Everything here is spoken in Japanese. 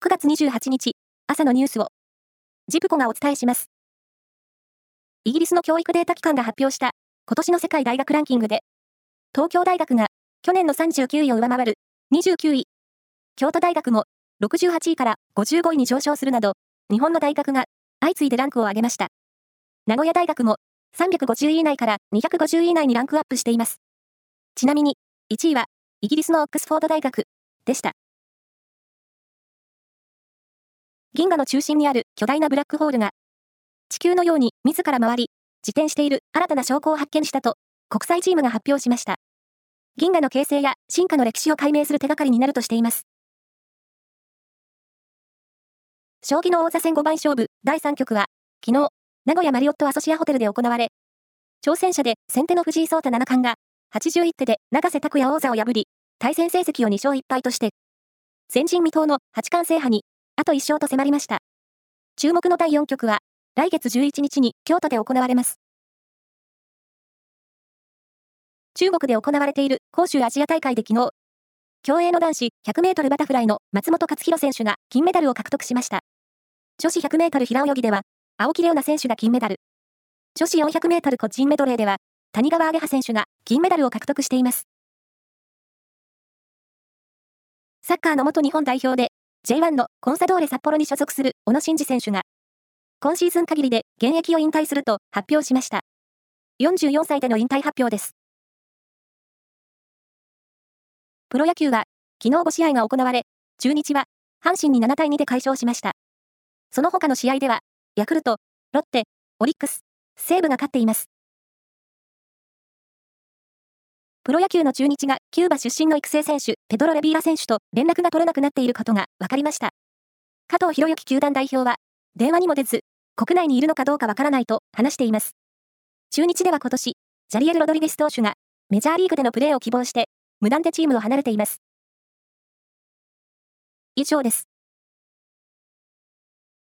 9月28日、朝のニュースを、ジプコがお伝えします。イギリスの教育データ機関が発表した、今年の世界大学ランキングで、東京大学が去年の39位を上回る29位、京都大学も68位から55位に上昇するなど、日本の大学が相次いでランクを上げました。名古屋大学も350位以内から250位以内にランクアップしています。ちなみに、1位はイギリスのオックスフォード大学でした。銀河の中心にある巨大なブラックホールが、地球のように自ら回り、自転している新たな証拠を発見したと、国際チームが発表しました。銀河の形成や進化の歴史を解明する手がかりになるとしています。将棋の王座戦五番勝負第3局は、昨日、名古屋マリオットアソシアホテルで行われ、挑戦者で先手の藤井聡太七冠が、81手で永瀬拓也王座を破り、対戦成績を2勝1敗として、前人未到の八冠制覇にあと1勝と迫りました。注目の第4局は、来月11日に京都で行われます。中国で行われている杭州アジア大会で昨日、競泳の男子100メートルバタフライの松本克弘選手が金メダルを獲得しました。女子100メートル平泳ぎでは、青木玲緒樹選手が金メダル。女子400メートル個人メドレーでは、谷川亜華葉選手が金メダルを獲得しています。サッカーの元日本代表で J1 のコンサドーレ札幌に所属する小野伸二選手が、今シーズン限りで現役を引退すると発表しました。44歳での引退発表です。プロ野球は、昨日5試合が行われ、中日は、阪神に7対2で快勝しました。その他の試合では、ヤクルト、ロッテ、オリックス、西武が勝っています。プロ野球の中日がキューバ出身の育成選手、ペドロ・レビーラ選手と連絡が取れなくなっていることが分かりました。加藤博之球団代表は、電話にも出ず、国内にいるのかどうかわからないと話しています。中日では今年、ジャリエル・ロドリゲス投手がメジャーリーグでのプレーを希望して、無断でチームを離れています。以上です。